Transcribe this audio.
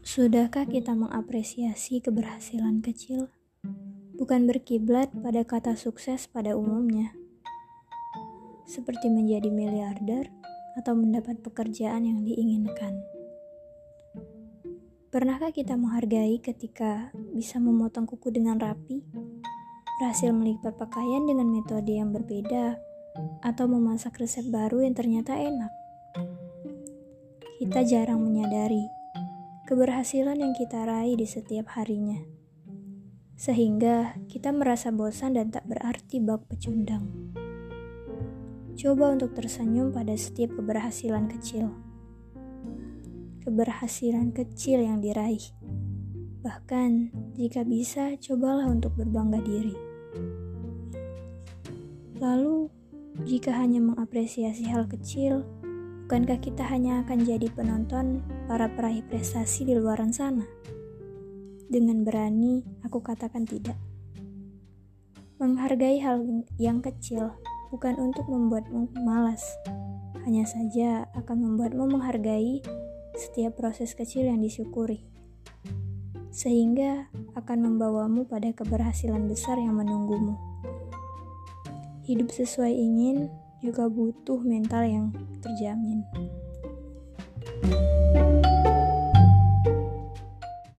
Sudahkah kita mengapresiasi keberhasilan kecil? Bukan berkiblat pada kata sukses pada umumnya, seperti menjadi miliarder atau mendapat pekerjaan yang diinginkan. Pernahkah kita menghargai ketika bisa memotong kuku dengan rapi, berhasil melipat pakaian dengan metode yang berbeda, atau memasak resep baru yang ternyata enak? Kita jarang menyadari keberhasilan yang kita raih di setiap harinya. Sehingga kita merasa bosan dan tak berarti bak pecundang. Coba untuk tersenyum pada setiap keberhasilan kecil. Keberhasilan kecil yang diraih. Bahkan, jika bisa, cobalah untuk berbangga diri. Lalu, jika hanya mengapresiasi hal kecil, Bukankah kita hanya akan jadi penonton para peraih prestasi di luaran sana? Dengan berani, aku katakan tidak. Menghargai hal yang kecil bukan untuk membuatmu malas, hanya saja akan membuatmu menghargai setiap proses kecil yang disyukuri, sehingga akan membawamu pada keberhasilan besar yang menunggumu. Hidup sesuai ingin juga butuh mental yang terjamin. thank you